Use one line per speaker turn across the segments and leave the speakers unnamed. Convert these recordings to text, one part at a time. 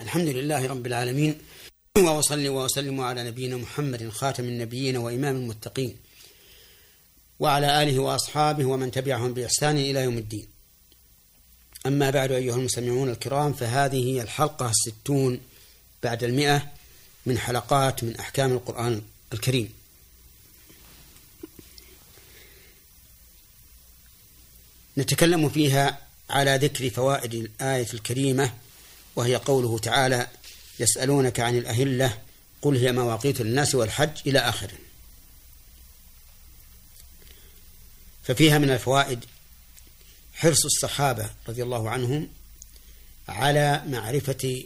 الحمد لله رب العالمين. وأصلي وأسلم على نبينا محمد خاتم النبيين وإمام المتقين. وعلى آله وأصحابه ومن تبعهم بإحسان إلى يوم الدين. أما بعد أيها المستمعون الكرام فهذه هي الحلقة الستون بعد المئة من حلقات من أحكام القرآن الكريم. نتكلم فيها على ذكر فوائد الآية الكريمة وهي قوله تعالى يسألونك عن الأهلة قل هي مواقيت للناس والحج إلى آخره. ففيها من الفوائد حرص الصحابة رضي الله عنهم على معرفة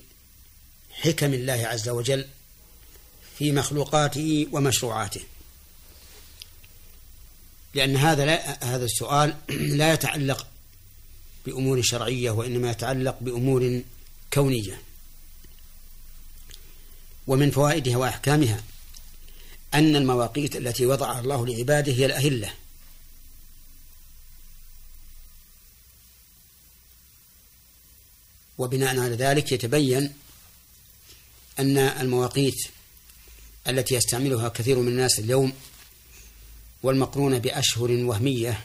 حكم الله عز وجل في مخلوقاته ومشروعاته. لأن هذا لا هذا السؤال لا يتعلق بأمور شرعية وإنما يتعلق بأمور كونية ومن فوائدها وأحكامها أن المواقيت التي وضعها الله لعباده هي الأهلة. وبناء على ذلك يتبين أن المواقيت التي يستعملها كثير من الناس اليوم والمقرونة بأشهر وهمية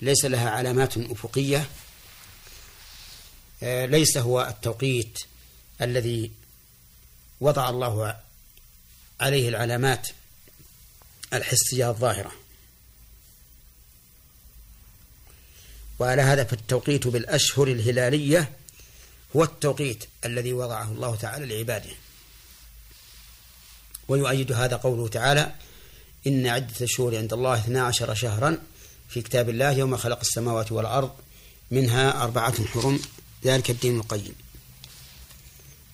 ليس لها علامات أفقية ليس هو التوقيت الذي وضع الله عليه العلامات الحسية الظاهرة. وعلى هذا فالتوقيت بالأشهر الهلالية هو التوقيت الذي وضعه الله تعالى لعباده. ويؤيد هذا قوله تعالى إن عدة الشهور عند الله اثنا عشر شهرا في كتاب الله يوم خلق السماوات والأرض منها أربعة حرم. ذلك الدين القيم.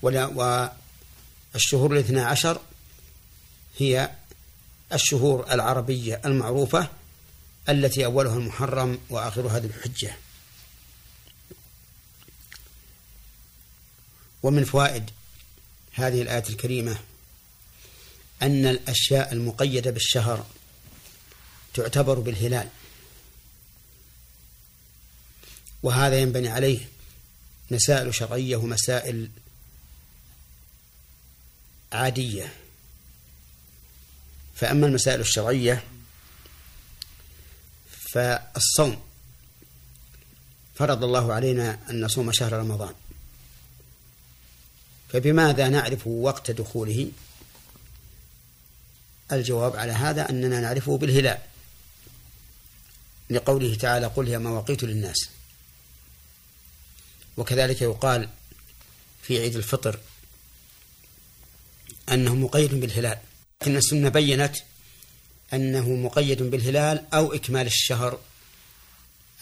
ولا والشهور الاثنى عشر هي الشهور العربية المعروفة التي أولها المحرم وآخرها ذو الحجة. ومن فوائد هذه الآية الكريمة أن الأشياء المقيدة بالشهر تعتبر بالهلال. وهذا ينبني عليه مسائل شرعية ومسائل عادية. فأما المسائل الشرعية فالصوم فرض الله علينا أن نصوم شهر رمضان. فبماذا نعرف وقت دخوله؟ الجواب على هذا أننا نعرفه بالهلال لقوله تعالى قل هي مواقيت للناس. وكذلك يقال في عيد الفطر أنه مقيد بالهلال لكن السنة بينت أنه مقيد بالهلال أو إكمال الشهر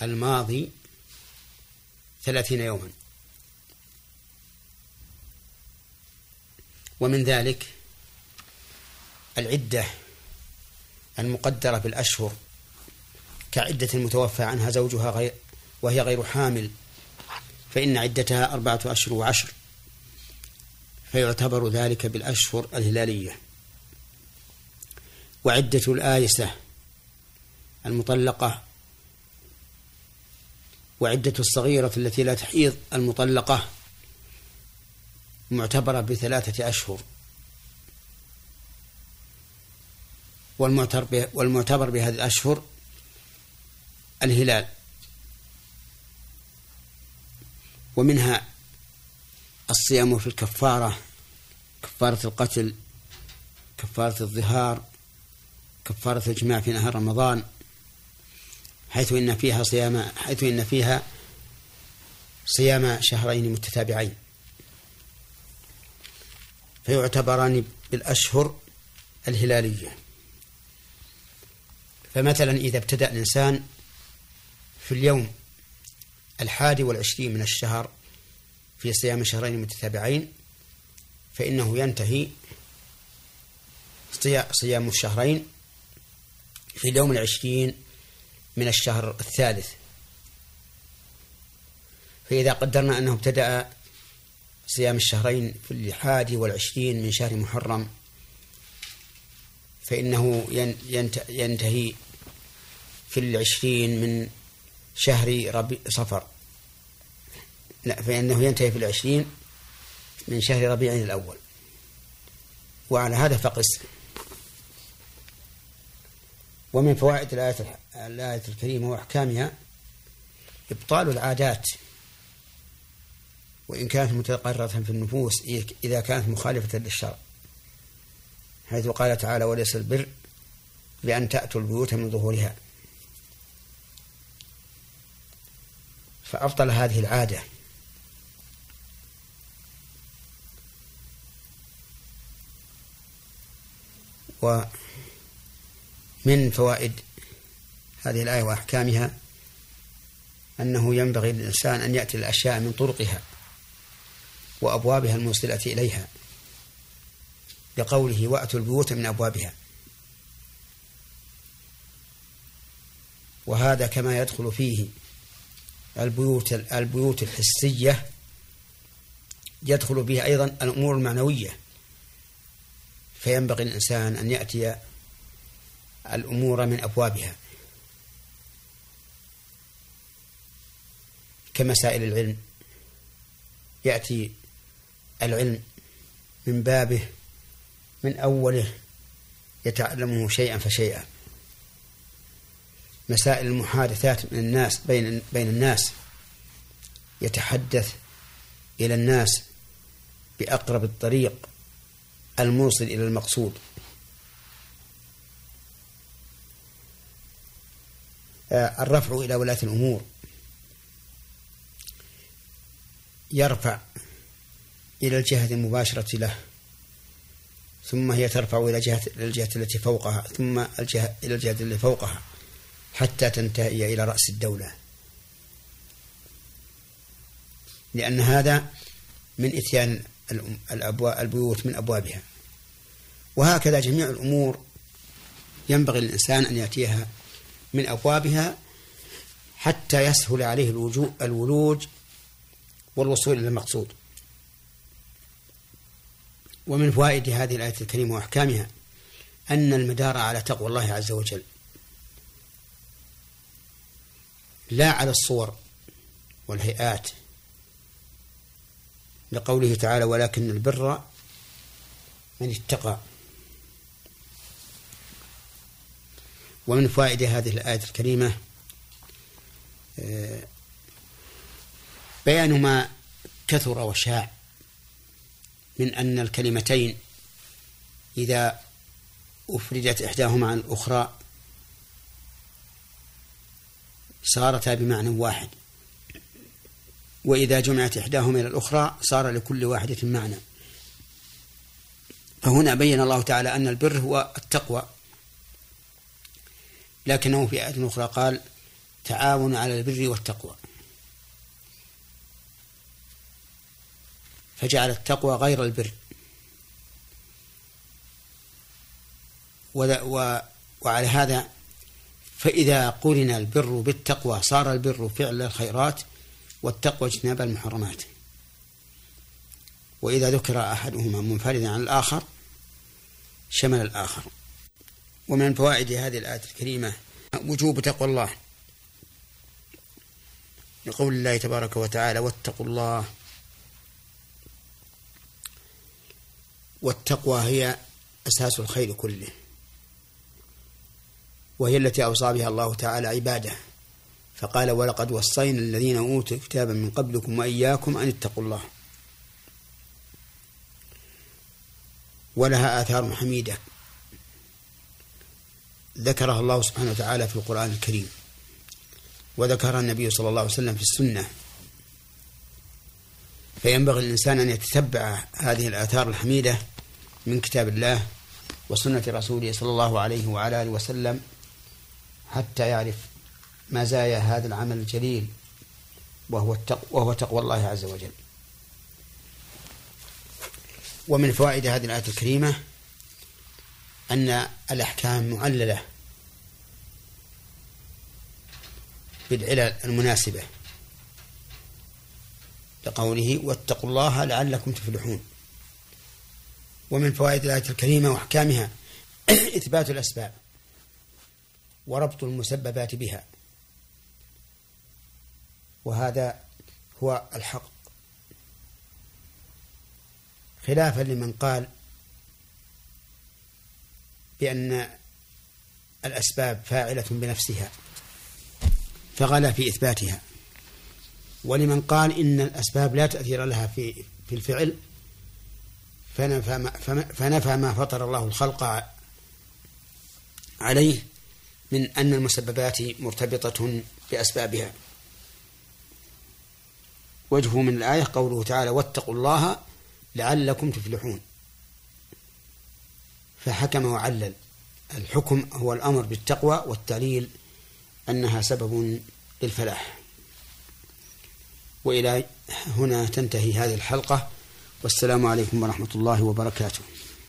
الماضي ثلاثين يوما. ومن ذلك العدة المقدرة بالأشهر كعدة المتوفى عنها زوجها غير وهي غير حامل. فإن عدتها أربعة أشهر وعشر. فيعتبر ذلك بالأشهر الهلالية. وعدة الآيسة المطلقة. وعدة الصغيرة التي لا تحيض المطلقة معتبرة بثلاثة أشهر. والمعتبر بهذه الأشهر الهلال. ومنها الصيام في الكفارة كفارة القتل كفارة الظهار كفارة الإجماع في نهار رمضان حيث إن فيها صيام حيث إن فيها صيام شهرين متتابعين. فيعتبران بالأشهر الهلالية. فمثلا إذا ابتدأ الإنسان في اليوم الحادي والعشرين من الشهر في صيام شهرين متتابعين فإنه ينتهي صيام الشهرين في اليوم العشرين من الشهر الثالث. فإذا قدرنا أنه ابتدأ صيام الشهرين في الحادي والعشرين من شهر محرم فإنه ينتهي في العشرين من شهر ربي صفر. لا فإنه ينتهي في العشرين من شهر ربيع الأول. وعلى هذا فقس. ومن فوائد الآية الآية الكريمة وأحكامها إبطال العادات. وإن كانت متقررة في النفوس إذا كانت مخالفة للشرع. حيث قال تعالى وليس البر بأن تأتوا البيوت من ظهورها. فأبطل هذه العادة. ومن فوائد هذه الآية وأحكامها أنه ينبغي للإنسان أن يأتي الأشياء من طرقها وأبوابها الموصلة إليها لقوله وأتوا البيوت من أبوابها. وهذا كما يدخل فيه البيوت البيوت الحسية يدخل بها أيضا الأمور المعنوية. فينبغي الإنسان أن يأتي الأمور من أبوابها. كمسائل العلم. يأتي العلم من بابه من أوله يتعلمه شيئا فشيئا. مسائل المحادثات من الناس بين بين الناس. يتحدث إلى الناس بأقرب الطريق الموصل إلى المقصود. آه، الرفع إلى ولاة الأمور. يرفع إلى الجهة المباشرة له. ثم هي ترفع إلى جهة الجهة التي فوقها ثم الجهة إلى الجهة التي فوقها. حتى تنتهي إلى رأس الدولة. لأن هذا من إتيان البيوت من أبوابها. وهكذا جميع الأمور ينبغي للإنسان أن يأتيها من أبوابها حتى يسهل عليه الولوج والوصول إلى المقصود. ومن فوائد هذه الآية الكريمة وأحكامها أن المدار على تقوى الله عز وجل. لا على الصور والهيئات لقوله تعالى ولكن البر من اتقى. ومن فوائد هذه الآية الكريمة آه، بيان ما كثر وشاع من أن الكلمتين إذا أفردت إحداهما عن الأخرى صارتا بمعنى واحد. وإذا جمعت إحداهما إلى الأخرى صار لكل واحدة معنى. فهنا بين الله تعالى أن البر هو التقوى. لكنه في آية أخرى قال تعاون على البر والتقوى. فجعل التقوى غير البر. وعلى هذا فإذا قرن البر بالتقوى صار البر فعل الخيرات والتقوى اجتناب المحرمات. وإذا ذكر أحدهما منفردا عن الآخر شمل الآخر. ومن فوائد هذه الآية الكريمة وجوب تقوى الله. لقول الله تبارك وتعالى واتقوا الله. والتقوى هي أساس الخير كله. وهي التي أوصى بها الله تعالى عباده. فقال ولقد وصينا الذين أوتوا كتابا من قبلكم وإياكم أن اتقوا الله. ولها آثار حميدة. ذكرها الله سبحانه وتعالى في القرآن الكريم. وذكرها النبي صلى الله عليه وسلم في السنة. فينبغي الإنسان أن يتتبع هذه الآثار الحميدة من كتاب الله وسنة رسوله صلى الله عليه وعلى آله وسلم حتى يعرف مزايا هذا العمل الجليل وهو التقوى وهو تقوى الله عز وجل. ومن فوائد هذه الآية الكريمة أن الأحكام معللة بالعلل المناسبة لقوله واتقوا الله لعلكم تفلحون. ومن فوائد الآية الكريمة وأحكامها إثبات الأسباب. وربط المسببات بها. وهذا هو الحق. خلافا لمن قال بأن الأسباب فاعلة بنفسها فغلا في إثباتها. ولمن قال إن الأسباب لا تأثير لها في في الفعل فنفى ما, فنفى ما فطر الله الخلق عليه من أن المسببات مرتبطة بأسبابها. وجهه من الآية قوله تعالى واتقوا الله لعلكم تفلحون. فحكم وعلل. الحكم هو الأمر بالتقوى والتعليل أنها سبب للفلاح. وإلى هنا تنتهي هذه الحلقة. والسلام عليكم ورحمة الله وبركاته.